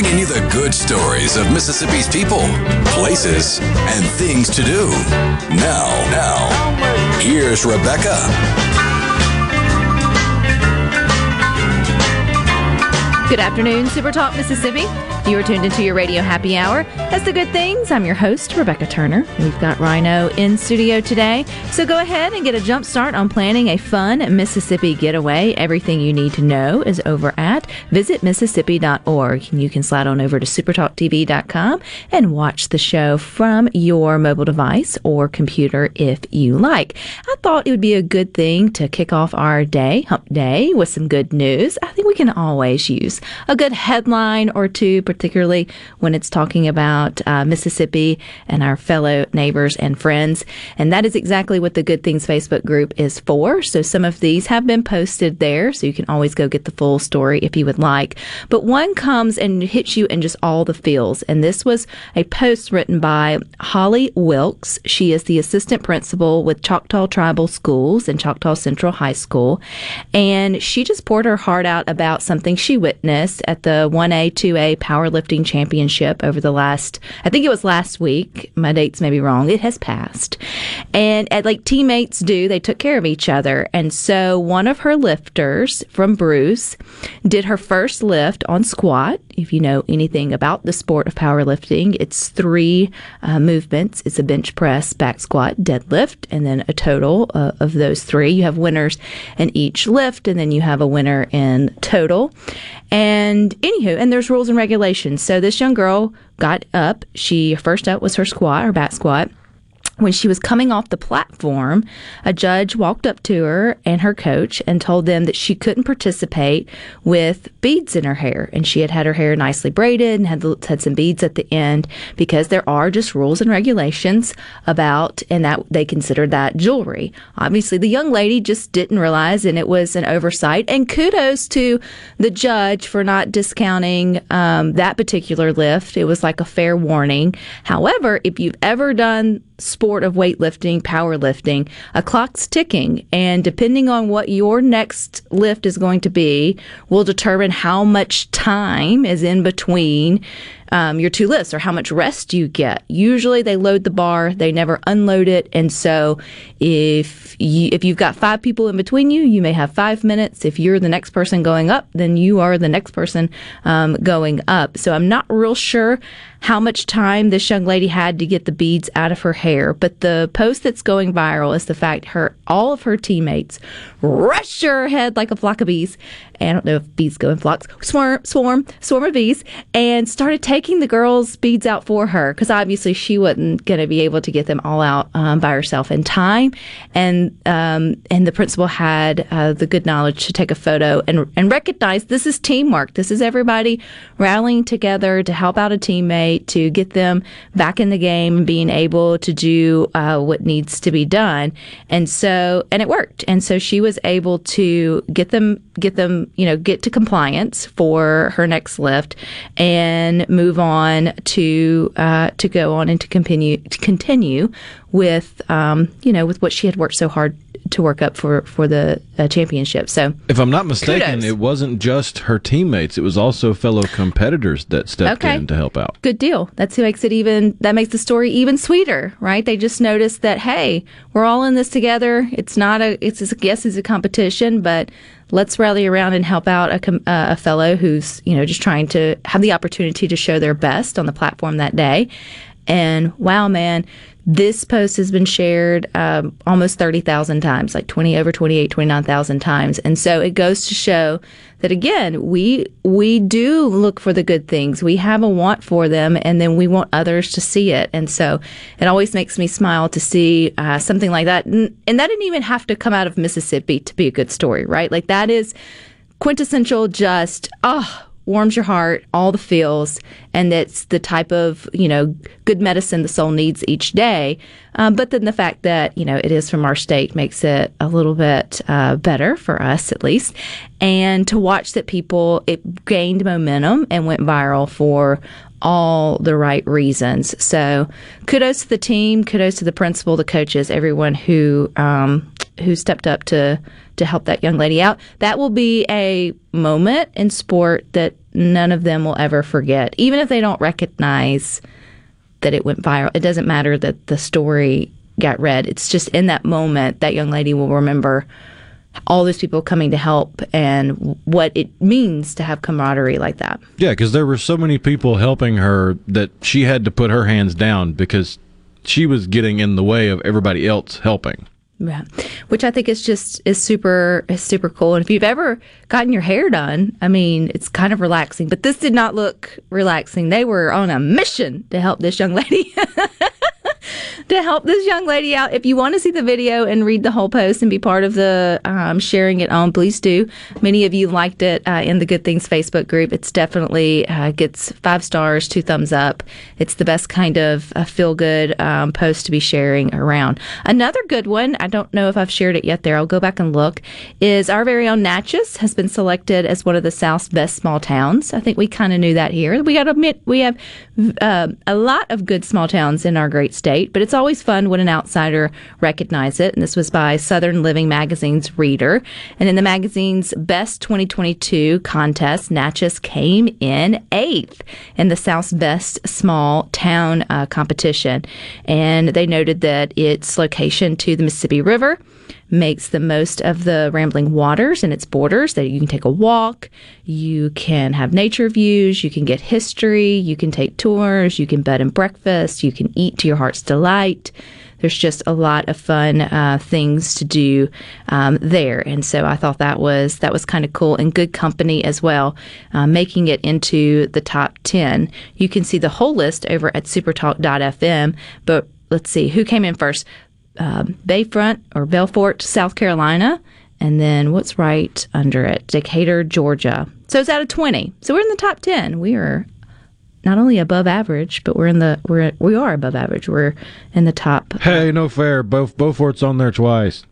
bringing you the good stories of Mississippi's people, places, and things to do. Now, now, here's Rebecca. Good afternoon, Super Talk Mississippi. You are tuned into your radio happy hour. That's the good things. I'm your host, Rebecca Turner. We've got Rhino in studio today. So go ahead and get a jump start on planning a fun Mississippi getaway. Everything you need to know is over at visitmississippi.org. You can slide on over to supertalktv.com and watch the show from your mobile device or computer if you like. I thought it would be a good thing to kick off our day, hump day, with some good news. I think we can always use a good headline or two, particularly when it's talking about uh, Mississippi and our fellow neighbors and friends. And that is exactly what the Good Things Facebook group is for. So some of these have been posted there, so you can always go get the full story if you would like. But one comes and hits you in just all the feels. And this was a post written by Holly Wilkes. She is the assistant principal with Choctaw Tribal Schools and Choctaw Central High School. And she just poured her heart out about something she witnessed at the 1A, 2A powerlifting championship over the last, I think it was last week. My dates may be wrong. It has passed. And at, like teammates do, they took care of each other. And so one of her lifters from Bruce did her first lift on squat. If you know anything about the sport of powerlifting, it's three uh, movements. It's a bench press, back squat, deadlift, and then a total uh, of those three. You have winners in each lift, and then you have a winner in total. And anywho, and there's rules and regulations. So this young girl got up. She first up was her squat, her back squat. When she was coming off the platform, a judge walked up to her and her coach and told them that she couldn't participate with beads in her hair. And she had had her hair nicely braided and had, had some beads at the end because there are just rules and regulations about, and that they considered that jewelry. Obviously, the young lady just didn't realize, and it was an oversight. And kudos to the judge for not discounting um, that particular lift. It was like a fair warning. However, if you've ever done sport of weightlifting, powerlifting, a clock's ticking. And depending on what your next lift is going to be, will determine how much time is in between um, your two lifts or how much rest you get. Usually they load the bar, they never unload it. And so if you, if you've got five people in between you, you may have five minutes. If you're the next person going up, then you are the next person um, going up. So I'm not real sure how much time this young lady had to get the beads out of her hair. But the post that's going viral is the fact her all of her teammates rushed her head like a flock of bees. And I don't know if bees go in flocks, swarm, swarm, swarm of bees, and started taking the girls' beads out for her because obviously she wasn't going to be able to get them all out um, by herself in time. And um, and the principal had uh, the good knowledge to take a photo and and recognize this is teamwork. This is everybody rallying together to help out a teammate to get them back in the game and being able to do uh, what needs to be done. And so, and it worked. And so she was able to get them, get them, you know, get to compliance for her next lift and move on to uh, to go on and to continue to continue with um, you know with what she had worked so hard to work up for for the uh, championship. So If I'm not mistaken, Kudos. it wasn't just her teammates; it was also fellow competitors that stepped Okay. in to help out. good deal. That's who makes it even. That makes the story even sweeter, right? They just noticed that hey, we're all in this together. It's not a. It's a, yes, it's a competition, but let's rally around and help out a, com- uh, a fellow who's you know just trying to have the opportunity to show their best on the platform that day. And wow, man, this post has been shared um, almost 30,000 times, like 20 over 28, 29,000 times. And so it goes to show that again, we we do look for the good things. We have a want for them, and then we want others to see it. And so it always makes me smile to see uh, something like that. And, and that didn't even have to come out of Mississippi to be a good story, right? Like that is quintessential. Just oh, warms your heart, all the feels, and that's the type of you know good medicine the soul needs each day. Um, but then the fact that you know it is from our state makes it a little bit uh, better for us at least. And to watch that people it gained momentum and went viral for all the right reasons. So kudos to the team, kudos to the principal, the coaches, everyone who um, who stepped up to to help that young lady out. That will be a moment in sport that none of them will ever forget, even if they don't recognize that it went viral. It doesn't matter that the story got read. It's just in that moment that young lady will remember all those people coming to help and what it means to have camaraderie like that. Yeah, because there were so many people helping her that she had to put her hands down because she was getting in the way of everybody else helping. Yeah, which I think is just is super is super cool. And if you've ever gotten your hair done, I mean, it's kind of relaxing. But this did not look relaxing. They were on a mission to help this young lady. to help this young lady out. If you want to see the video and read the whole post and be part of the um, sharing it on, please do. Many of you liked it uh, in the Good Things Facebook group. It's definitely uh, gets five stars, two thumbs up. It's the best kind of uh, feel good um, post to be sharing around. Another good one, I don't know if I've shared it yet there, I'll go back and look, is our very own Natchez has been selected as one of the South's best small towns. I think we kind of knew that here. We got to admit, we have uh, a lot of good small towns in our great state, but it's always fun when an outsider recognizes it. And this was by Southern Living Magazine's reader. And in the magazine's Best 2022 contest, Natchez came in eighth in the South's Best Small Town uh, competition. And they noted that its location to the Mississippi River makes the most of the rambling waters and its borders that you can take a walk you can have nature views you can get history you can take tours you can bed and breakfast you can eat to your heart's delight. There's just a lot of fun uh, things to do um, there, and so I thought that was that was kind of cool and good company as well, uh, making it into the top ten. You can see the whole list over at supertalk.fm, but let's see who came in first um, Bayfront or Belfort, South Carolina, and then what's right under it? Decatur, Georgia. So it's out of 20. So we're in the top 10. We are not only above average, but we're in the we're we are above average. We're in the top. Hey, no fair. Both Beaufort's on there twice.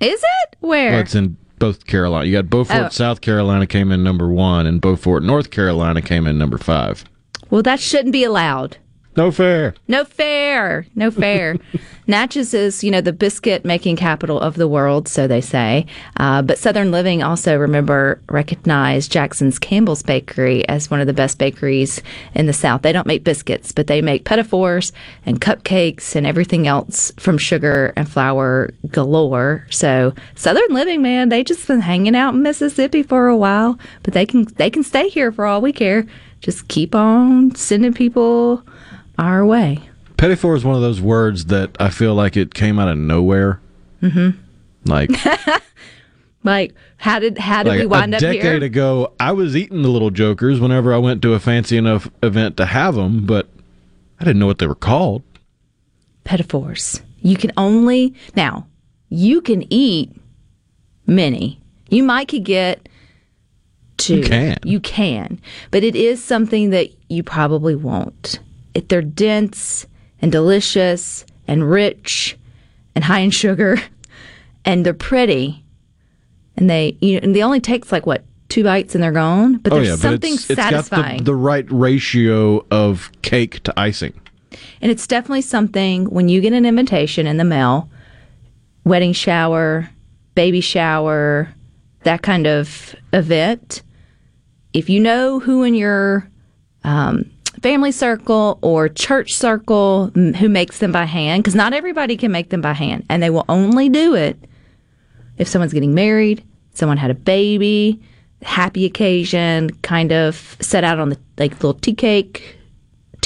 Is it? Where? Well, it's in both Carolina. You got Beaufort, Oh. South Carolina came in number one, and Beaufort, North Carolina came in number five. well, that shouldn't be allowed. No fair. No fair. No fair. Natchez is, you know, the biscuit making capital of the world, so they say. Uh, but Southern Living also, remember, recognized Jackson's Campbell's Bakery as one of the best bakeries in the South. They don't make biscuits, but they make pettifours and cupcakes and everything else from sugar and flour galore. So Southern Living, man, they just been hanging out in Mississippi for a while, but they can they can stay here for all we care. Just keep on sending people our way. Pettifor is one of those words that I feel like it came out of nowhere. Mm-hmm. Like, Like, how did how did like we wind up here? a decade ago, I was eating the little jokers whenever I went to a fancy enough event to have them, but I didn't know what they were called. Pettifours. You can only now. You can eat many. You might could get two. You can. You can, but it is something that you probably won't. They're dense and delicious and rich and high in sugar, and they're pretty, and they you know, and they only takes like what two bites and they're gone. But Oh there's yeah, but something it's, it's got the, the right ratio of cake to icing. And it's definitely something when you get an invitation in the mail, wedding shower, baby shower, that kind of event. If you know who in your um, family circle or church circle mm, who makes them by hand, because not everybody can make them by hand, and they will only do it if someone's getting married, someone had a baby, happy occasion, kind of set out on the like little tea cake.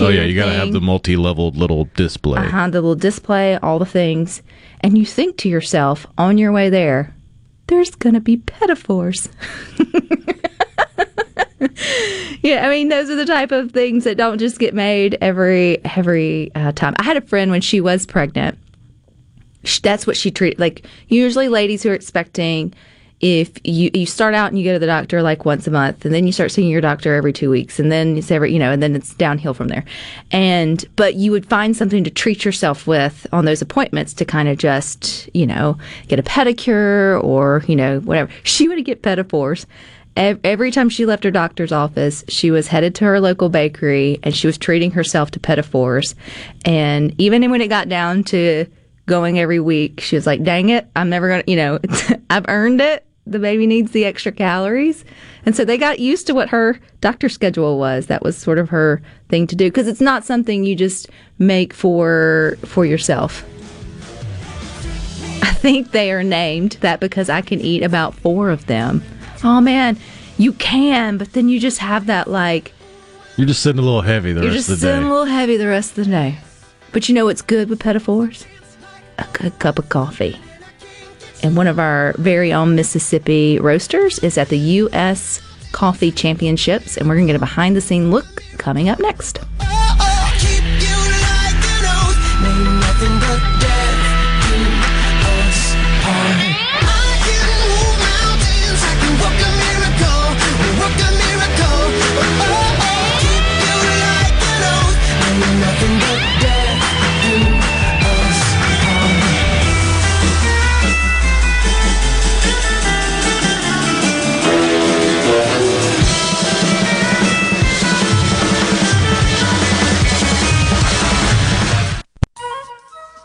Oh yeah, you got to have the multi-level little display. Uh-huh, the little display, all the things. And you think to yourself on your way there, there's going to be pettifours. yeah, I mean, those are the type of things that don't just get made every every uh, time. I had a friend when she was pregnant. sh- That's what she treated. Like usually, ladies who are expecting, if you you start out and you go to the doctor like once a month and then you start seeing your doctor every two weeks and then it's every you know and then it's downhill from there and but you would find something to treat yourself with on those appointments to kind of just you know get a pedicure or you know whatever she would get pedifores Ev- every time she left her doctor's office, she was headed to her local bakery and she was treating herself to pedifores. And even when it got down to going every week, she was like, dang it, I'm never going to, you know, I've earned it. The baby needs the extra calories. And so they got used to what her doctor schedule was. That was sort of her thing to do because it's not something you just make for for yourself. I think they are named that because I can eat about four of them. Oh man, you can, but then you just have that like You're just sitting a little heavy the you're rest just of the day. sitting a little heavy the rest of the day. But you know what's good with pedifores? A good cup of coffee. And one of our very own Mississippi roasters is at the U.S. Coffee Championships, and we're going to get a behind the scene look coming up next.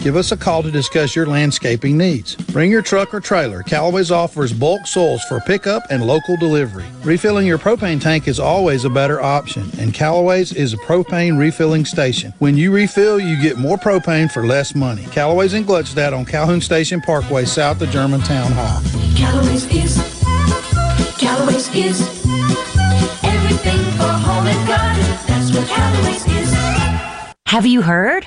Give us a call to discuss your landscaping needs. Bring your truck or trailer. Callaway's offers bulk soils for pickup and local delivery. Refilling your propane tank is always a better option, and Callaway's is a propane refilling station. When you refill, you get more propane for less money. Callaway's in Glutstadt on Calhoun Station Parkway, south of Germantown Hall. Callaway's is Callaway's is everything for home and garden. That's what Callaway's is. Have you heard?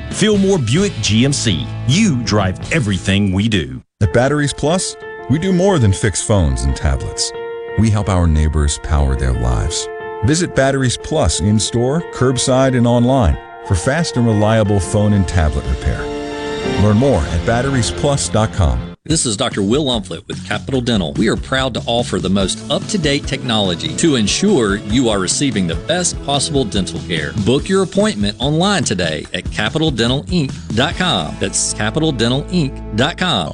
Fillmore Buick GMC. You drive everything we do. At Batteries Plus, we do more than fix phones and tablets. We help our neighbors power their lives. Visit Batteries Plus in store, curbside, and online for fast and reliable phone and tablet repair. Learn more at batteriesplus.com. This is Dr. Will Umflett with Capital Dental. We are proud to offer the most up to date technology to ensure you are receiving the best possible dental care. Book your appointment online today at capitaldentalinc.com. That's capitaldentalinc.com.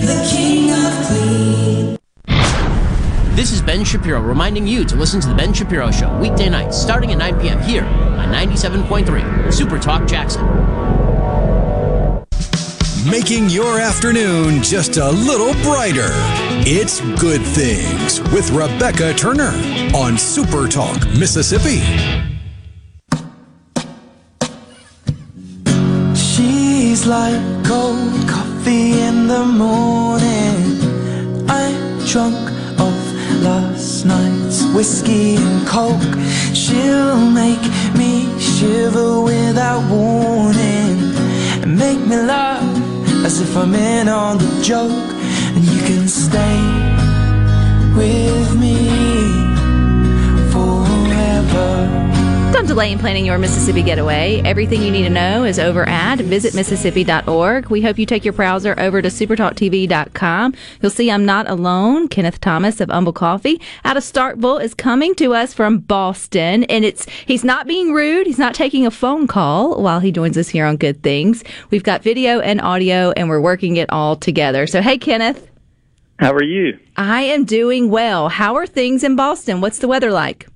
the king of clean. This is Ben Shapiro reminding you to listen to The Ben Shapiro Show weekday nights starting at 9 p.m. here on 97.3 Super Talk Jackson. Making your afternoon just a little brighter. It's Good Things with Rebecca Turner on Super Talk, Mississippi. She's like cold coffee in the morning. I'm drunk off last night's whiskey and coke. She'll make me shiver without warning and make me laugh as if I'm in on the joke. And you can stay with me forever. Don't delay in planning your Mississippi getaway. Everything you need to know is over at visitmississippi.org. We hope you take your browser over to supertalktv.com. You'll see I'm not alone. Kenneth Thomas of Humble Coffee out of Starkville is coming to us from Boston. And it's he's not being rude. He's not taking a phone call while he joins us here on Good Things. We've got video and audio and we're working it all together. So hey Kenneth. How are you? I am doing well. How are things in Boston? What's the weather like?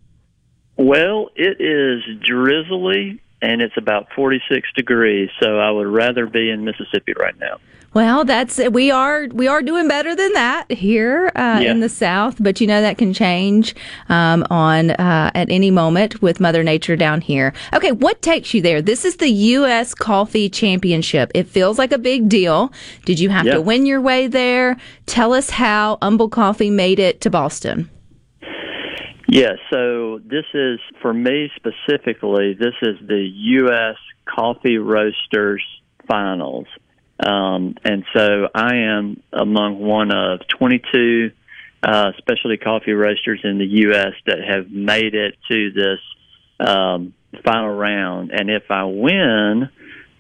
Well, it is drizzly and it's about 46 degrees, so I would rather be in Mississippi right now. Well, that's we are we are doing better than that here uh, Yeah. in the South, but you know that can change um, on uh, at any moment with Mother Nature down here. Okay, what takes you there? This is the U.S. Coffee Championship. It feels like a big deal. Did you have Yeah. to win your way there? Tell us how Humble Coffee made it to Boston. Yeah, so this is, for me specifically, this is the U.S. Coffee Roasters Finals. Um, and so I am among one of 22 uh, specialty coffee roasters in the U.S. that have made it to this um, final round. And if I win,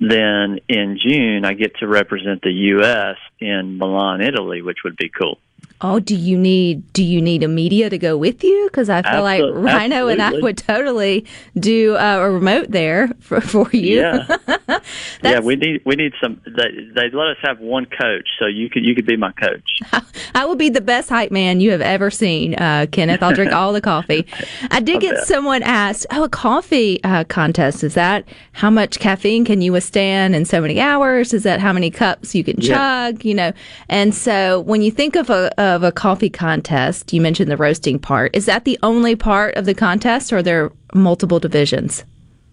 then in June I get to represent the U.S. in Milan, Italy, which would be cool. Oh, do you need do you need a media to go with you? Because I feel like Rhino and I would totally do uh, a remote there for, for you. Yeah. yeah, we need we need some. They they let us have one coach, so you could you could be my coach. I will be the best hype man you have ever seen, uh, Kenneth. I'll drink all the coffee. I did get bet. someone asked, "Oh, a coffee uh, contest is that how much caffeine can you withstand in so many hours? Is that how many cups you can Yeah. chug? You know?" And so, when you think of a of a coffee contest, you mentioned the roasting part. Is that the only part of the contest, or are there multiple divisions?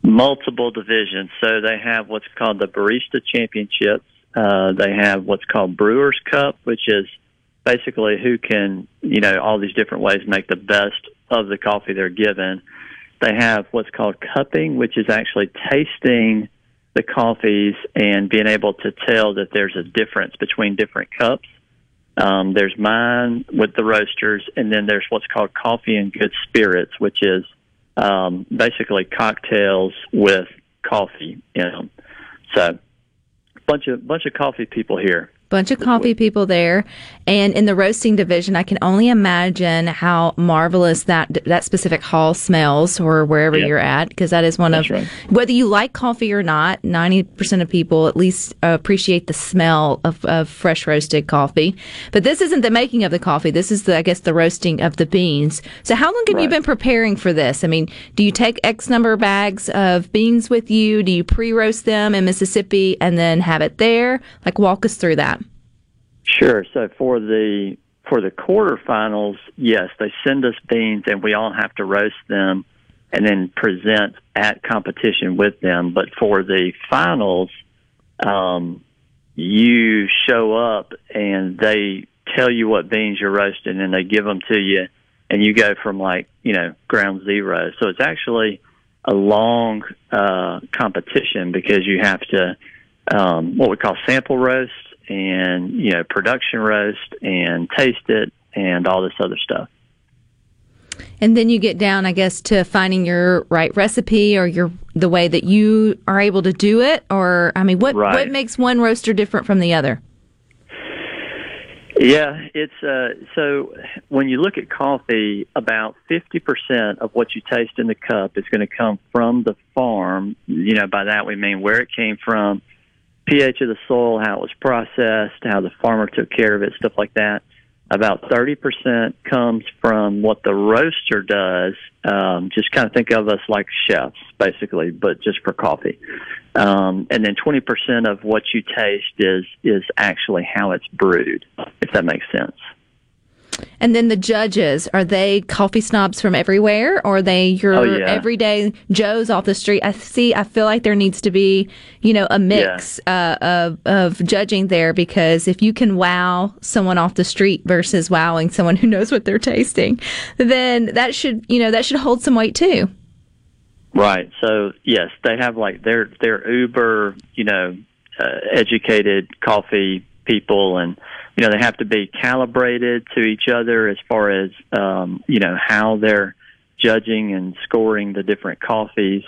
Multiple divisions, so they have what's called the Barista Championships. Uh, they have what's called Brewers Cup, which is basically who can you know all these different ways make the best of the coffee they're given. They have what's called cupping, which is actually tasting the coffees and being able to tell that there's a difference between different cups. Um, there's mine with the roasters, and then there's what's called coffee and good spirits, which is um, basically cocktails with coffee in them. So, bunch of bunch of coffee people here. bunch of coffee people there and in the roasting division i can only imagine how marvelous that that specific hall smells or wherever Yeah. you're at because that is one That's of right. whether you like coffee or not 90% of people at least appreciate the smell of, of fresh roasted coffee. But this isn't the making of the coffee. This is the i guess the roasting of the beans. So how long have you been preparing for this? I mean do you take x number of bags of beans with you? Do you pre-roast them in mississippi and then have it there? Like walk us through that Sure. So for the for the quarterfinals, yes, they send us beans, and we all have to roast them and then present at competition with them. But for the finals, um, you show up and they tell you what beans you're roasting, and they give them to you, and you go from like you know ground zero. So it's actually a long uh, competition because you have to um, what we call sample roast and you know production roast and taste it and all this other stuff. And then you get down, I guess, to finding your right recipe or your the way that you are able to do it. Or I mean, what Right. what makes one roaster different from the other? Yeah, it's uh, so when you look at coffee, about fifty percent of what you taste in the cup is going to come from the farm. You know, by that we mean where it came from, pH of the soil, how it was processed, how the farmer took care of it, stuff like that. About thirty percent comes from what the roaster does. Um, just kind of think of us like chefs, basically, but just for coffee. Um, and then twenty percent of what you taste is is actually how it's brewed, if that makes sense. And then the judges, are they coffee snobs from everywhere or are they your Oh, yeah. everyday Joes off the street? I see, I feel like there needs to be, you know, a mix uh, of, of judging there because if you can wow someone off the street versus wowing someone who knows what they're tasting, then that should, you know, that should hold some weight too. Right. So yes, they have like they're they're uber, you know, uh, educated coffee people, and you know they have to be calibrated to each other as far as um, you know how they're judging and scoring the different coffees.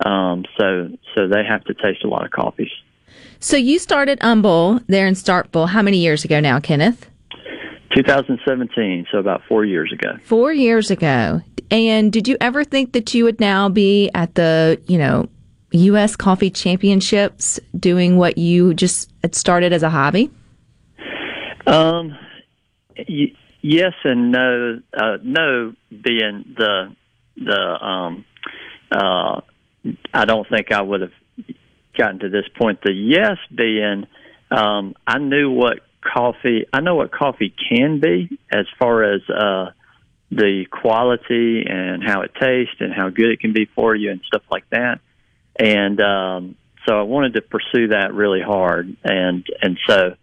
Um, so so they have to taste a lot of coffees. So you started Humble there in Starkville. How many years ago now, Kenneth? 2017, so about four years ago. Four years ago. And did you ever think that you would now be at the, you know, U.S. Coffee Championships doing what you just had started as a hobby? Um, y- yes and no. Uh, no being the the um, uh, I don't think I would have gotten to this point. The yes being um, I knew what coffee. I know what coffee can be as far as uh, the quality and how it tastes and how good it can be for you and stuff like that. And um, so I wanted to pursue that really hard. And and so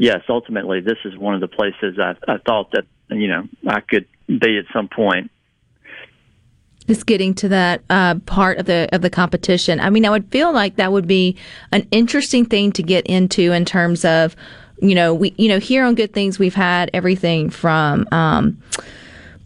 yes, ultimately this is one of the places I, I thought that you know I could be at some point. Just getting to that uh, part of the of the competition. I mean, I would feel like that would be an interesting thing to get into in terms of, you know, we you know here on Good Things we've had everything from. Um,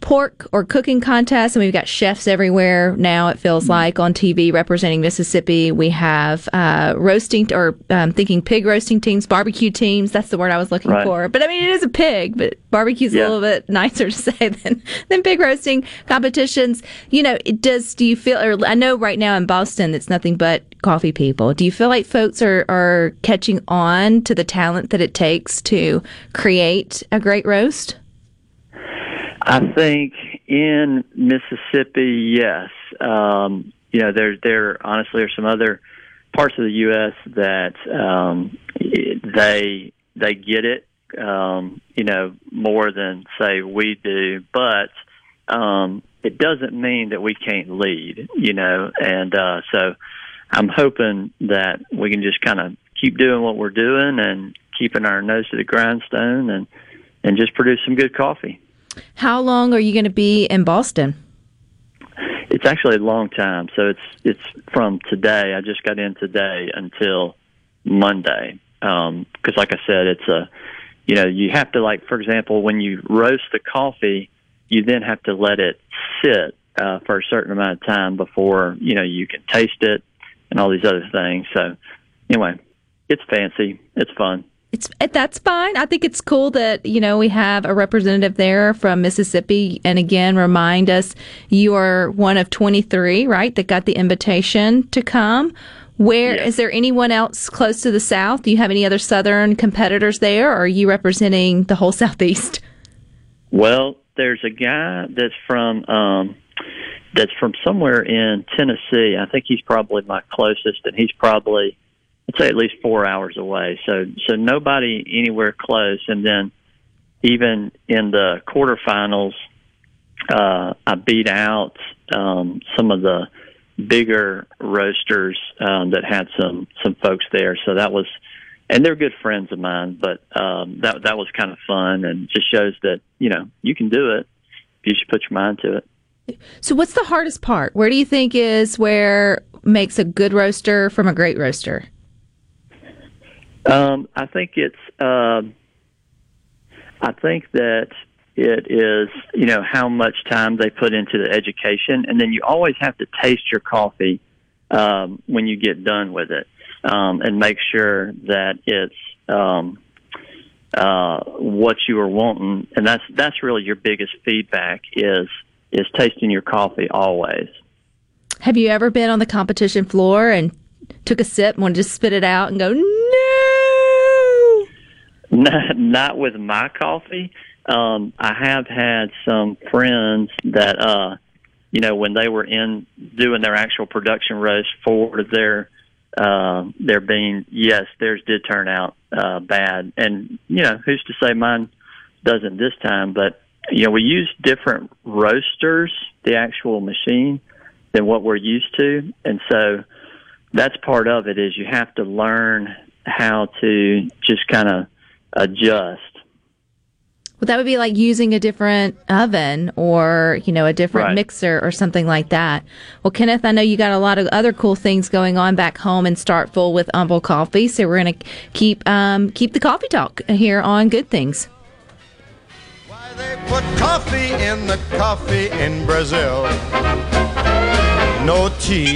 pork or cooking contests, and we've got chefs everywhere now. It feels like on TV representing Mississippi. We have uh, roasting or um, thinking pig roasting teams, barbecue teams. That's the word I was looking Right. for. But I mean, it is a pig, but barbecue's a little bit nicer to say than than pig roasting competitions. You know, it does. Do you feel? Or I know right now in Boston, it's nothing but coffee people. Do you feel like folks are are catching on to the talent that it takes to create a great roast? I think in Mississippi, yes. Um, you know, there there honestly are some other parts of the U.S. that um, they they get it. Um, you know, more than say we do, but um, it doesn't mean that we can't lead. You know, and uh, so I'm hoping that we can just kind of keep doing what we're doing and keeping our nose to the grindstone and and just produce some good coffee. How long are you going to be in Boston? It's actually a long time. So it's it's from today. I just got in today until Monday. Because, like I said, it's a you know you have to like for example when you roast the coffee, you then have to let it sit uh, for a certain amount of time before you know you can taste it and all these other things. So anyway, it's fancy. It's fun. It's that's fine. I think it's cool that you know we have a representative there from Mississippi, and again, remind us you are one of twenty three, right? That got the invitation to come. Where is there anyone else close to the South? Do you have any other Southern competitors there, or are you representing the whole Southeast? Well, there's a guy that's from um that's from somewhere in Tennessee. I think he's probably my closest and he's probably I'd say at least 4 hours away. So so nobody anywhere close and then even in the quarterfinals uh I beat out um some of the bigger roasters um that had some some folks there. So that was and they're good friends of mine. But um, that that was kind of fun, and just shows that you know you can do it if you should put your mind to it. So, what's the hardest part? Where do you think is where makes a good roaster from a great roaster? Um, I think it's. Um, I think that it is, you know, how much time they put into the education, and then you always have to taste your coffee um, when you get done with it, um, and make sure that it's um, uh, what you are wanting, and that's that's really your biggest feedback is is tasting your coffee always. Have you ever been on the competition floor and took a sip and wanted to spit it out and go, no? Not, not with my coffee. Um, I have had some friends that, uh, you know, when they were in doing their actual production roast for their uh, their bean, yes, theirs did turn out uh, bad, and you know, who's to say mine doesn't this time? But you know, we use different roasters, the actual machine, than what we're used to, and so that's part of it. Is you have to learn how to just kind of adjust. Well, that would be like using a different oven or, you know, a different Right. mixer or something like that. Well, Kenneth, I know you got a lot of other cool things going on back home in Starkville with Humble Coffee. So we're going to keep, um, keep the coffee talk here on Good Things. Why they put coffee in the coffee in Brazil. No tea,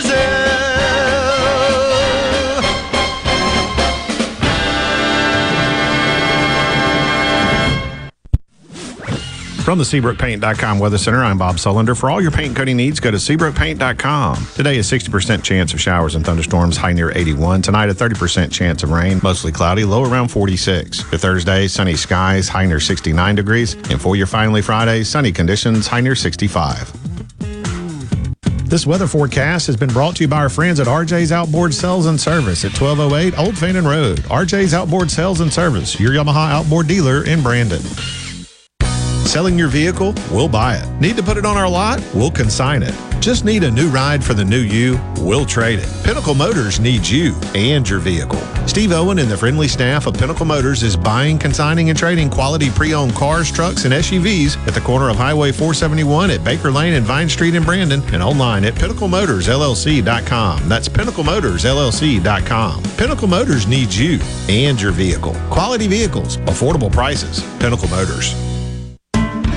From the SeabrookPaint.com Weather Center, I'm Bob Sullender. For all your paint coating needs, go to SeabrookPaint.com. Today, a 60% chance of showers and thunderstorms, high near 81. Tonight, a 30% chance of rain, mostly cloudy, low around 46. For Thursday, sunny skies, high near 69 degrees. And for your finally Friday, sunny conditions, high near 65. This weather forecast has been brought to you by our friends at RJ's Outboard Sales and Service at 1208 Old Fannin Road. RJ's Outboard Sales and Service, your Yamaha outboard dealer in Brandon. Selling your vehicle? We'll buy it. Need to put it on our lot? We'll consign it. Just need a new ride for the new you? We'll trade it. Pinnacle Motors needs you and your vehicle. Steve Owen and the friendly staff of Pinnacle Motors is buying, consigning, and trading quality pre-owned cars, trucks, and SUVs at the corner of Highway 471 at Baker Lane and Vine Street in Brandon and online at pinnaclemotorsllc.com. That's pinnaclemotorsllc.com. Pinnacle Motors needs you and your vehicle. Quality vehicles, affordable prices. Pinnacle Motors.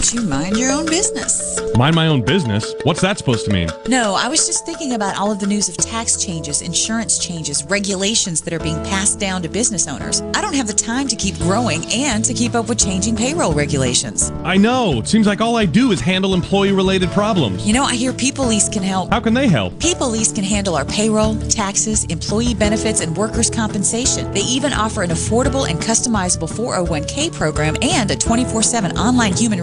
Don't you mind your own business? Mind my own business? What's that supposed to mean? No, I was just thinking about all of the news of tax changes, insurance changes, regulations that are being passed down to business owners. I don't have the time to keep growing and to keep up with changing payroll regulations. I know. It seems like all I do is handle employee related problems. You know, I hear People Lease can help. How can they help? People Lease can handle our payroll, taxes, employee benefits, and workers' compensation. They even offer an affordable and customizable 401k program and a 24 7 online human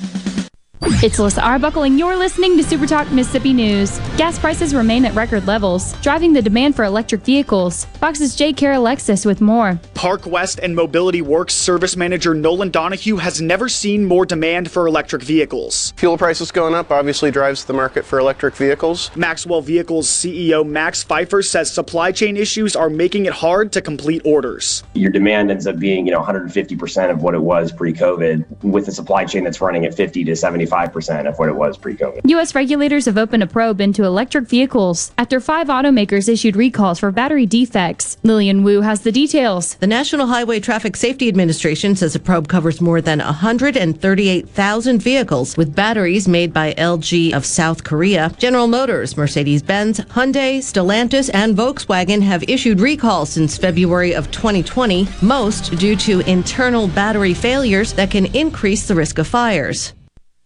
It's Alyssa Arbuckle, and you're listening to Super Talk Mississippi News. Gas prices remain at record levels, driving the demand for electric vehicles. Fox's J. Care Alexis with more. Park West and Mobility Works service manager Nolan Donahue has never seen more demand for electric vehicles. Fuel prices going up obviously drives the market for electric vehicles. Maxwell Vehicles CEO Max Pfeiffer says supply chain issues are making it hard to complete orders. your demand ends up being you know 150% of what it was pre-covid with a supply chain that's running at 50 to 75 25% of what it was pre-COVID. U.S. regulators have opened a probe into electric vehicles after five automakers issued recalls for battery defects. Lillian Wu has the details. The National Highway Traffic Safety Administration says the probe covers more than 138,000 vehicles with batteries made by LG of South Korea. General Motors, Mercedes Benz, Hyundai, Stellantis, and Volkswagen have issued recalls since February of 2020, most due to internal battery failures that can increase the risk of fires.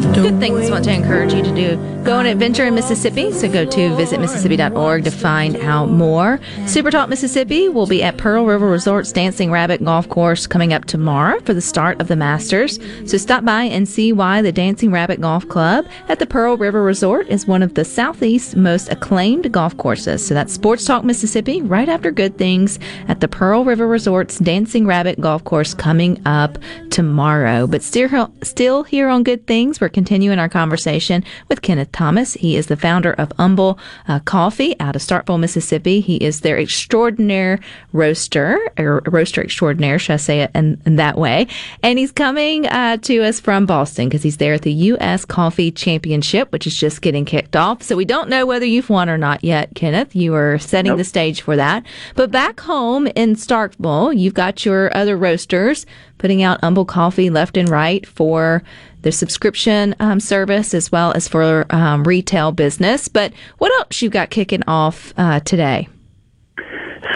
Good things want to encourage you to do. Go on adventure in Mississippi. So go to visitmississippi.org to find out more. Super Talk Mississippi will be at Pearl River Resort's Dancing Rabbit Golf Course coming up tomorrow for the start of the Masters. So stop by and see why the Dancing Rabbit Golf Club at the Pearl River Resort is one of the Southeast's most acclaimed golf courses. So that's Sports Talk Mississippi right after Good Things at the Pearl River Resort's Dancing Rabbit Golf Course coming up tomorrow. But still, still here on Good Things, we're continuing our conversation with Kenneth Thomas. He is the founder of Humble uh, Coffee out of Starkville, Mississippi. He is their extraordinaire roaster, or roaster extraordinaire, should I say it in, in that way? And he's coming uh, to us from Boston because he's there at the U.S. Coffee Championship, which is just getting kicked off. So we don't know whether you've won or not yet, Kenneth. You are setting the stage for that. But back home in Starkville, you've got your other roasters putting out Humble Coffee left and right for the subscription um, service as well as for um, retail business. But what else you got kicking off uh, today?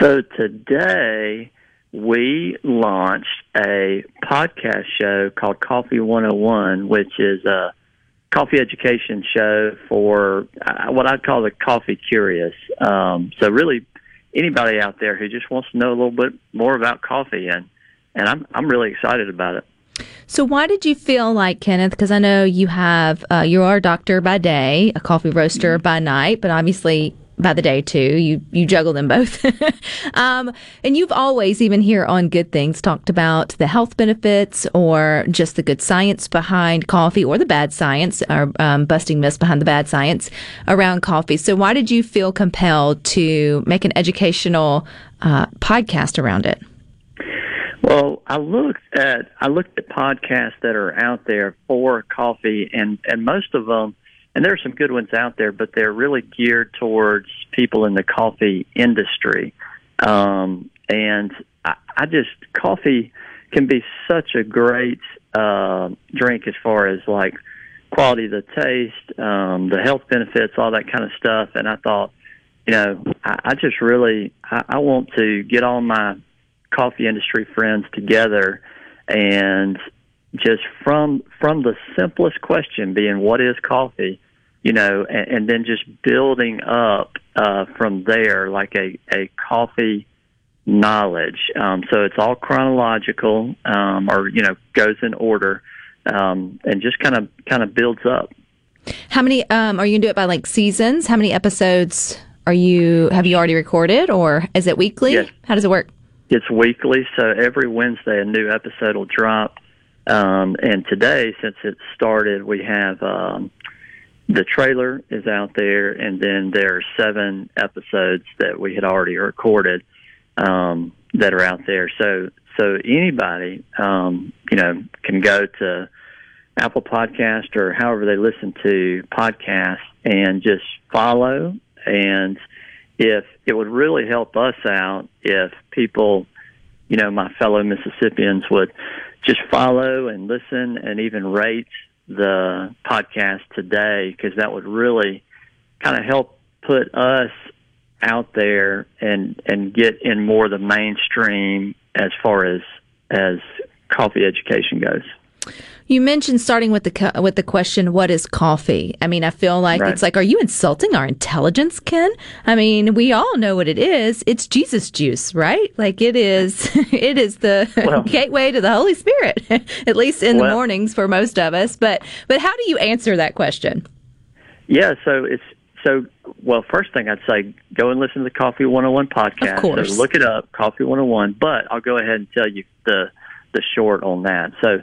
So today we launched a podcast show called Coffee 101, which is a coffee education show for uh, what I call the coffee curious. Um, so really, anybody out there who just wants to know a little bit more about coffee, and and I'm I'm really excited about it. So, why did you feel like Kenneth? Because I know you have uh, you are a doctor by day, a coffee roaster by night, but obviously by the day too. You you juggle them both, um, and you've always, even here on Good Things, talked about the health benefits or just the good science behind coffee, or the bad science, or um, busting myths behind the bad science around coffee. So, why did you feel compelled to make an educational uh, podcast around it? Well, I looked at I looked at podcasts that are out there for coffee, and and most of them, and there are some good ones out there, but they're really geared towards people in the coffee industry. Um, and I, I just coffee can be such a great uh, drink as far as like quality of the taste, um, the health benefits, all that kind of stuff. And I thought, you know, I, I just really I, I want to get all my coffee industry friends together and just from from the simplest question being what is coffee, you know, and, and then just building up uh, from there like a a coffee knowledge. Um, so it's all chronological, um, or you know, goes in order, um, and just kind of kind of builds up. How many um, are you gonna do it by like seasons? How many episodes are you have you already recorded, or is it weekly? Yes. How does it work? It's weekly, so every Wednesday a new episode will drop. Um, and today, since it started, we have um, the trailer is out there, and then there are seven episodes that we had already recorded um, that are out there. So, so anybody, um, you know, can go to Apple Podcast or however they listen to podcasts and just follow. And if it would really help us out if people, you know, my fellow Mississippians would just follow and listen and even rate the podcast today because that would really kind of help put us out there and and get in more of the mainstream as far as as coffee education goes. You mentioned starting with the with the question, "What is coffee?" I mean, I feel like Right. it's like, are you insulting our intelligence, Ken? I mean, we all know what it is. It's Jesus juice, right? Like it is. It is the Well- gateway to the Holy Spirit, at least in the mornings for most of us. But but how do you answer that question? Yeah, so it's so well. First thing I'd say, go and listen to the Coffee 101 podcast. Of course. So look it up, Coffee 101. But I'll go ahead and tell you the the short on that. So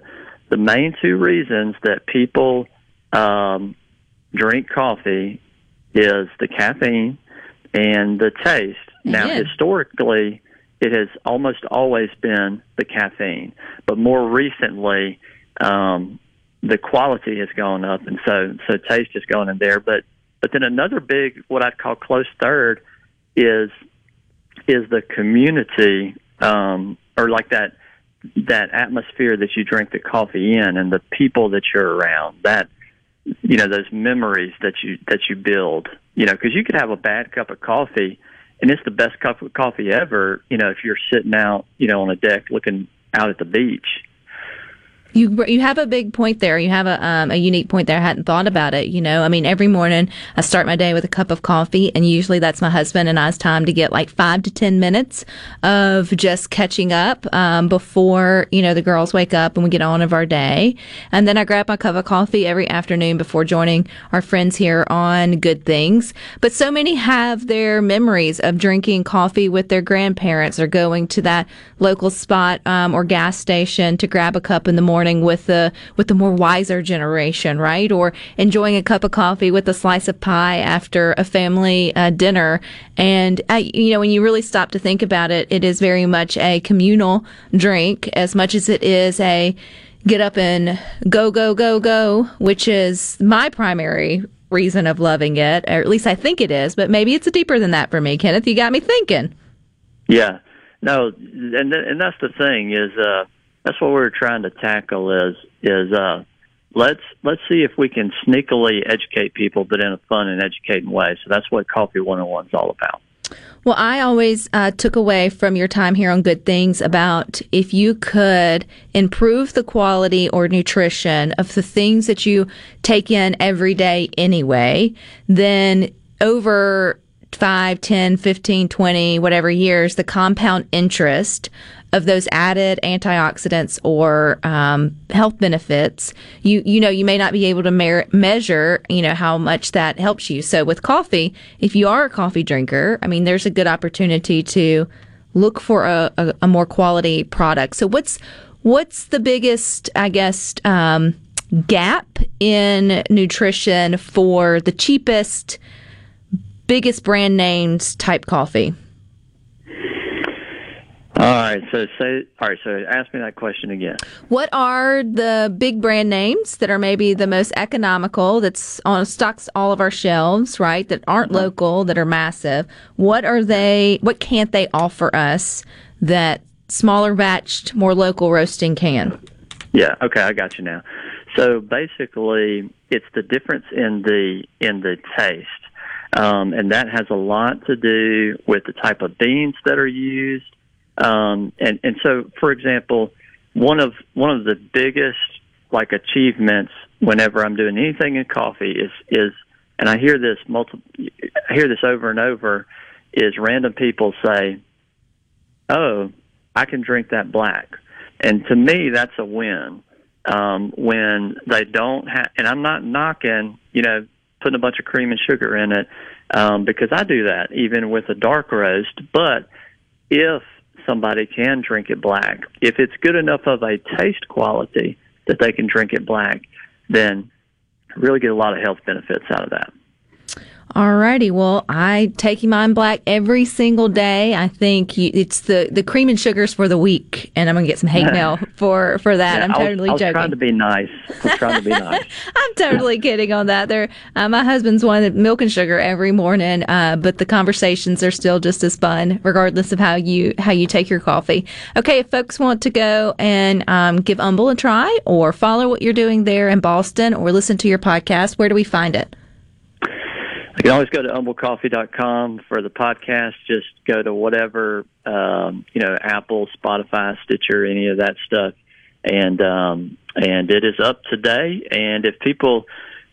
the main two reasons that people um, drink coffee is the caffeine and the taste. Now, historically, it has almost always been the caffeine, but more recently, um, the quality has gone up, and so so taste has gone in there. But but then another big, what I'd call close third, is is the community, um, or like that that atmosphere that you drink the coffee in, and the people that you're around. That you know those memories that you that you build. You know, because you could have a bad cup of coffee, and it's the best cup of coffee ever. You know, if you're sitting out, you know, on a deck looking out at the beach. You you have a big point there. You have a um, a unique point there. I hadn't thought about it. You know, I mean, every morning I start my day with a cup of coffee, and usually that's my husband and I's time to get like five to ten minutes of just catching up um, before you know the girls wake up and we get on of our day. And then I grab my cup of coffee every afternoon before joining our friends here on Good Things. But so many have their memories of drinking coffee with their grandparents or going to that local spot um, or gas station to grab a cup in the morning with the with the more wiser generation, right? Or enjoying a cup of coffee with a slice of pie after a family uh, dinner. And uh, you know, when you really stop to think about it, it is very much a communal drink as much as it is a get up and go go go go, which is my primary reason of loving it, or at least I think it is. But maybe it's deeper than that for me, Kenneth. You got me thinking. Yeah, no, and and that's the thing is uh, that's what we're trying to tackle is is uh, let's let's see if we can sneakily educate people, but in a fun and educating way. So that's what Coffee 101 is all about. Well, I always uh, took away from your time here on Good Things about if you could improve the quality or nutrition of the things that you take in every day anyway, then over 5, 10, 15, 20, whatever years, the compound interest of those added antioxidants or um, health benefits, you you know you may not be able to mer- measure you know how much that helps you. So with coffee, if you are a coffee drinker, I mean, there's a good opportunity to look for a, a, a more quality product. So what's what's the biggest, I guess, um, gap in nutrition for the cheapest, biggest brand names type coffee? All right, so say all right, so ask me that question again. What are the big brand names that are maybe the most economical that's on stocks all of our shelves, right? That aren't local, that are massive. What are they what can't they offer us that smaller batched, more local roasting can? Yeah, okay, I got you now. So basically, it's the difference in the in the taste, um, and that has a lot to do with the type of beans that are used. Um, and and so, for example, one of one of the biggest like achievements whenever I'm doing anything in coffee is is and I hear this multiple I hear this over and over is random people say, "Oh, I can drink that black," and to me that's a win. Um, when they don't have, and I'm not knocking, you know, putting a bunch of cream and sugar in it um, because I do that even with a dark roast. But if somebody can drink it black, if it's good enough of a taste quality that they can drink it black, then really get a lot of health benefits out of that. Alrighty, well, I take mine black every single day. I think you, it's the, the cream and sugars for the week, and I'm gonna get some hate mail for for that. Yeah, I'm I was- totally I was joking. trying to be nice. I was trying to be nice. I'm totally kidding on that. There, uh, my husband's one that milk and sugar every morning, uh, but the conversations are still just as fun, regardless of how you how you take your coffee. Okay, if folks want to go and um, give Humble a try, or follow what you're doing there in Boston, or listen to your podcast, where do we find it? You can always go to humblecoffee.com for the podcast. Just go to whatever, um, you know, Apple, Spotify, Stitcher, any of that stuff. And, um, and it is up today. And if people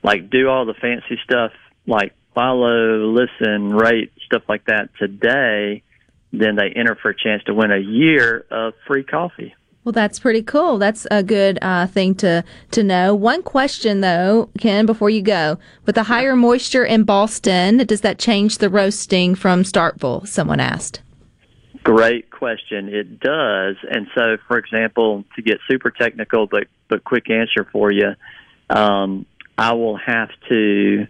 like do all the fancy stuff, like follow, listen, rate, stuff like that today, then they enter for a chance to win a year of free coffee. Well, that's pretty cool. That's a good uh, thing to to know. One question though, Ken, before you go, with the higher moisture in Boston, does that change the roasting from Starkville? Someone asked. Great question. It does. And so, for example, to get super technical, but but quick answer for you, um, I will have to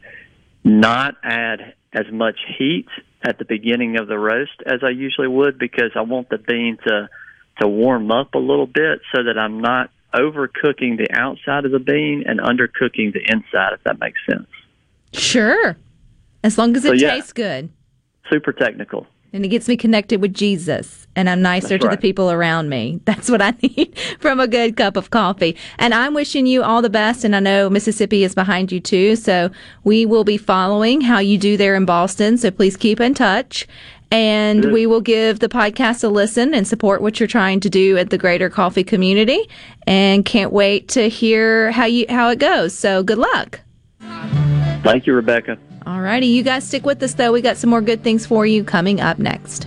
not add as much heat at the beginning of the roast as I usually would because I want the bean to to warm up a little bit so that I'm not overcooking the outside of the bean and undercooking the inside. If that makes sense. Sure, as long as it So, yeah. tastes good Super technical. and it gets me connected with Jesus, and I'm nicer That's to the people around me. That's what I need from a good cup of coffee. And I'm wishing you all the best. And I know Mississippi is behind you too, so we will be following how you do there in Boston. So please keep in touch. And Good. we will give the podcast a listen and support what you're trying to do at the greater coffee community. And can't wait to hear how you how it goes. So good luck. Thank you, Rebecca. All righty, you guys stick with us though. We got some more good things for you coming up next.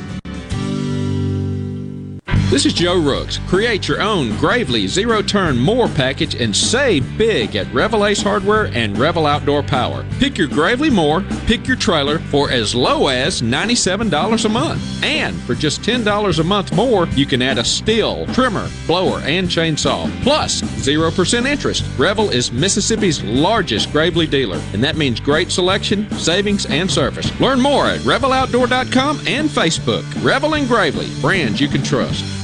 This is Joe Rooks. Create your own Gravely Zero Turn Mower package and save big at Revel Ace Hardware and Revel Outdoor Power. Pick your Gravely Mower, pick your trailer for as low as $97 a month. And for just $10 a month more, you can add a Stihl, trimmer, blower, and chainsaw. Plus 0% interest. Revel is Mississippi's largest Gravely dealer, and that means great selection, savings, and service. Learn more at reveloutdoor.com and Facebook. Revel and Gravely, brands you can trust.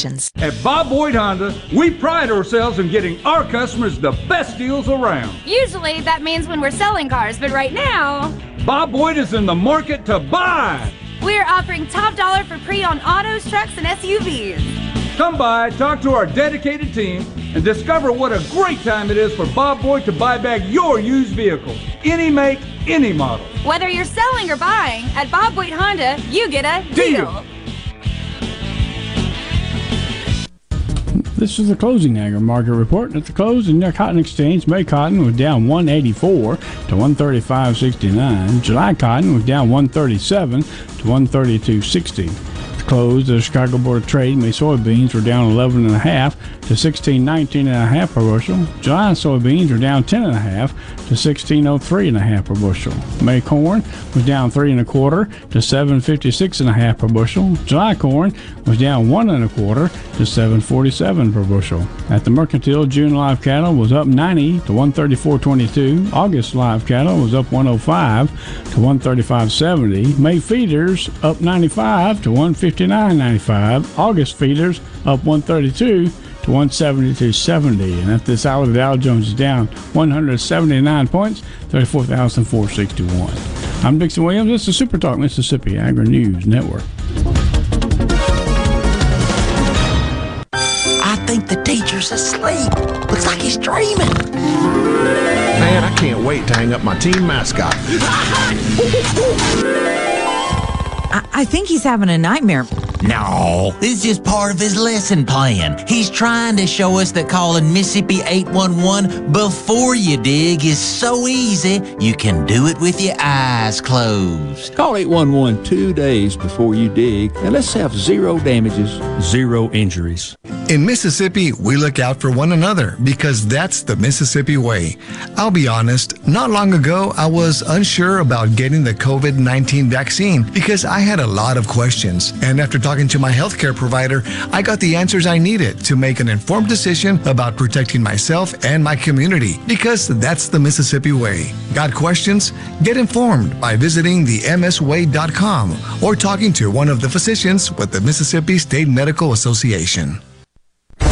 At Bob Boyd Honda, we pride ourselves in getting our customers the best deals around. Usually that means when we're selling cars, but right now, Bob Boyd is in the market to buy. we're offering top dollar for pre-owned autos, trucks, and SUVs. Come by, talk to our dedicated team, and discover what a great time it is for Bob Boyd to buy back your used vehicle. Any make, any model. Whether you're selling or buying, at Bob Boyd Honda, you get a Deal. deal. This is the closing agri market report. At the close, the New Cotton Exchange, May cotton was down 184 to 135.69. July cotton was down 137 to 132.60. At the close, the Chicago Board of Trade, May soybeans were down 11.5 to 16.19.5 per bushel. July soybeans were down 10.5 to 16.03.5 per bushel. May corn was down three and a quarter to 7.56.5 per bushel. July corn was down one and a quarter to 7.47 per bushel. At the mercantile, June live cattle was up 90 to 134.22. August live cattle was up 105 to 135.70. May feeders up 95 to 159.95. August feeders up 132 to 172.70. And at this hour, the Dow Jones is down 179 points, 34,461. I'm Dixon Williams. This is Super Talk Mississippi Agri News Network. I think the teacher's asleep. Looks like he's dreaming. Man, I can't wait to hang up my team mascot. I, I think he's having a nightmare. No, this is just part of his lesson plan. He's trying to show us that calling Mississippi 811 before you dig is so easy, you can do it with your eyes closed. Call 811 two days before you dig, and let's have zero damages, zero injuries. In Mississippi, we look out for one another because that's the Mississippi way. I'll be honest, not long ago, I was unsure about getting the COVID 19 vaccine because I had a lot of questions. And after talking to my healthcare provider, I got the answers I needed to make an informed decision about protecting myself and my community because that's the Mississippi way. Got questions? Get informed by visiting the msway.com or talking to one of the physicians with the Mississippi State Medical Association.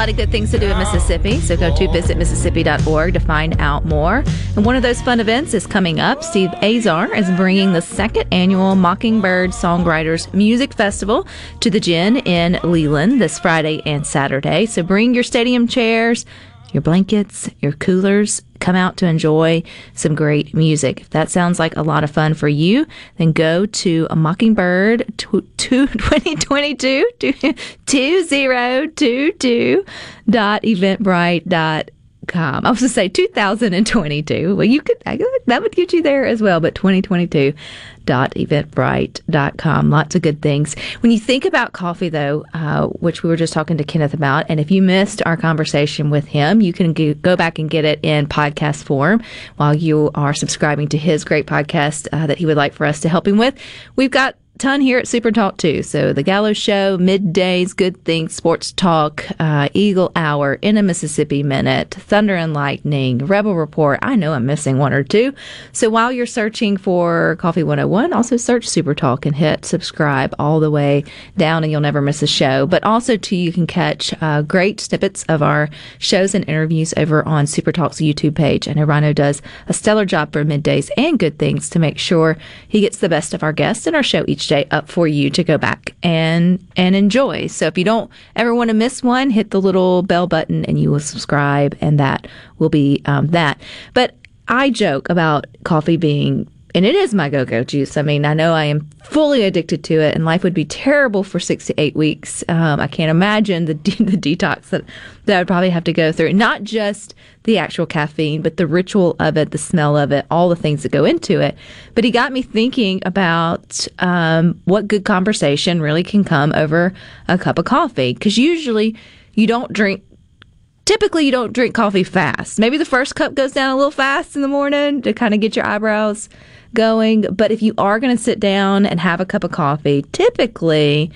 Lot of good things to do in Mississippi, so go to visitmississippi.org to find out more. And one of those fun events is coming up. Steve Azar is bringing the second annual Mockingbird Songwriters Music Festival to the Gin in Leland this Friday and Saturday. So bring your stadium chairs, your blankets, your coolers. Come out to enjoy some great music. If that sounds like a lot of fun for you, then go to a Mockingbird tw- tw- 2022 2022 dot eventbrite dot com. I was to say 2022. Well, you could, that would get you there as well, but 2022 dot eventbrite dot com. Lots of good things. When you think about coffee, though, uh, which we were just talking to Kenneth about, and if you missed our conversation with him, you can go, go back and get it in podcast form while you are subscribing to his great podcast uh, that he would like for us to help him with. We've got ton here at Super Talk too. So the Gallo Show, middays, good things, sports talk, uh, Eagle Hour, in a Mississippi Minute, Thunder and Lightning, Rebel Report. I know I'm missing one or two. So while you're searching for Coffee 101, also search Super Talk and hit subscribe all the way down, and you'll never miss a show. But also too, you can catch uh, great snippets of our shows and interviews over on Super Talk's YouTube page. I know Rhino does a stellar job for middays and good things to make sure he gets the best of our guests in our show each day up for you to go back and and enjoy. So if you don't ever want to miss one, hit the little bell button and you will subscribe, and that will be um, that. But I joke about coffee being and it is my go-go juice. I mean, I know I am fully addicted to it, and life would be terrible for six to eight weeks. Um, I can't imagine the de- the detox that that I would probably have to go through. Not just the actual caffeine, but the ritual of it, the smell of it, all the things that go into it. But he got me thinking about um, what good conversation really can come over a cup of coffee. Because usually, you don't drink typically you don't drink coffee fast. Maybe the first cup goes down a little fast in the morning to kind of get your eyebrows going. But if you are going to sit down and have a cup of coffee, typically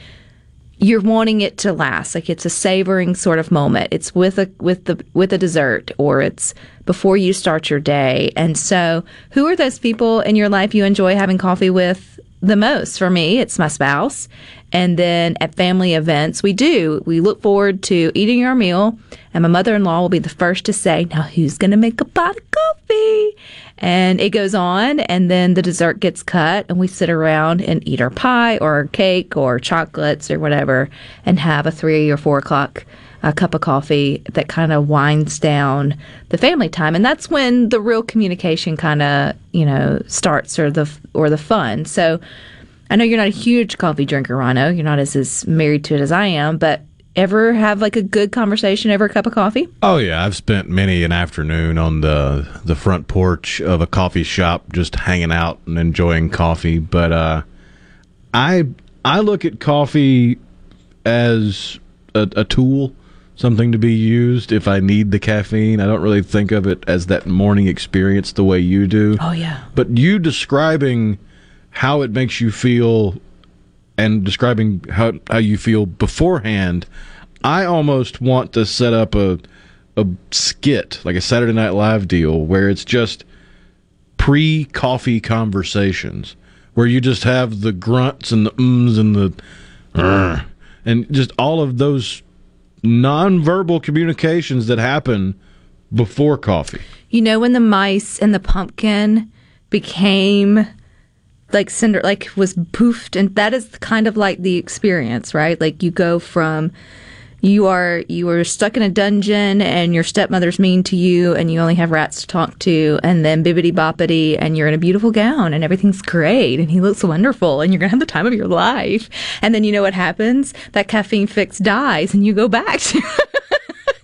you're wanting it to last. Like it's a savoring sort of moment. It's with a with the with a dessert or it's before you start your day. And so, who are those people in your life you enjoy having coffee with the most? For me, it's my spouse. And then at family events, we do. We look forward to eating our meal, and my mother in law will be the first to say, Now, who's going to make a pot of coffee? And it goes on, and then the dessert gets cut, and we sit around and eat our pie or our cake or chocolates or whatever, and have a three or four o'clock a cup of coffee that kind of winds down the family time and that's when the real communication kind of you know starts or the or the fun so I know you're not a huge coffee drinker, Rhino. You're not as, as married to it as I am, but ever have like a good conversation over a cup of coffee? Oh yeah, I've spent many an afternoon on the the front porch of a coffee shop just hanging out and enjoying coffee, but uh I I look at coffee as a, a tool, something to be used if I need the caffeine. I don't really think of it as that morning experience the way you do. Oh yeah. But you describing how it makes you feel and describing how how you feel beforehand, I almost want to set up a a skit like a Saturday Night Live deal where it's just pre coffee conversations where you just have the grunts and the ums and the "Ugh," and just all of those nonverbal communications that happen before coffee. You know when the mice and the pumpkin became like cinder like was poofed and that is kind of like the experience, right? Like you go from you are you are stuck in a dungeon and your stepmother's mean to you and you only have rats to talk to and then bibbity boppity and you're in a beautiful gown and everything's great and he looks wonderful and you're gonna have the time of your life. And then you know what happens? That caffeine fix dies and you go back to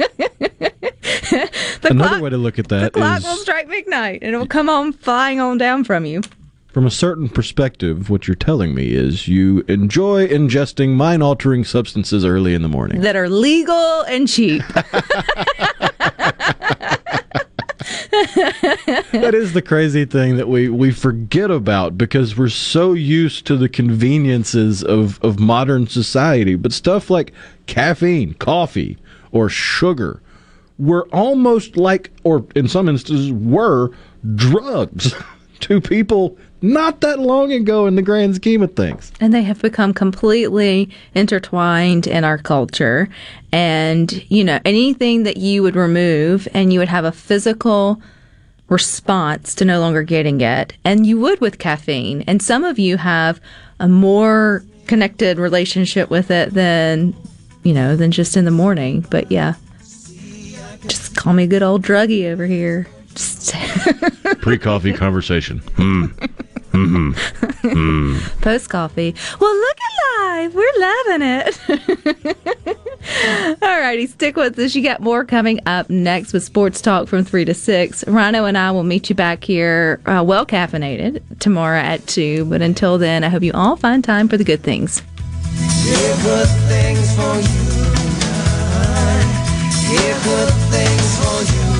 the Another clock, way to look at that the clock is will strike midnight and it will come on flying on down from you from a certain perspective, what you're telling me is you enjoy ingesting mind altering substances early in the morning. that are legal and cheap that is the crazy thing that we, we forget about because we're so used to the conveniences of, of modern society. But stuff like caffeine, coffee, or sugar were almost like, or in some instances, were drugs to people not that long ago in the grand scheme of things. and they have become completely intertwined in our culture. And you know anything that you would remove and you would have a physical response to no longer getting it and you would with caffeine. And some of you have a more connected relationship with it than you know than just in the morning. But yeah just call me a good old druggie over here Pre coffee conversation. Hmm. Hmm. Hmm. post coffee. Well, look at live. We're loving it. All righty, stick with us. You got more coming up next with Sports Talk from 3 to 6. Rhino and I will meet you back here, uh, well caffeinated, tomorrow at 2. But until then, I hope you all find time for the good things. Here good things for you. Here good things for you.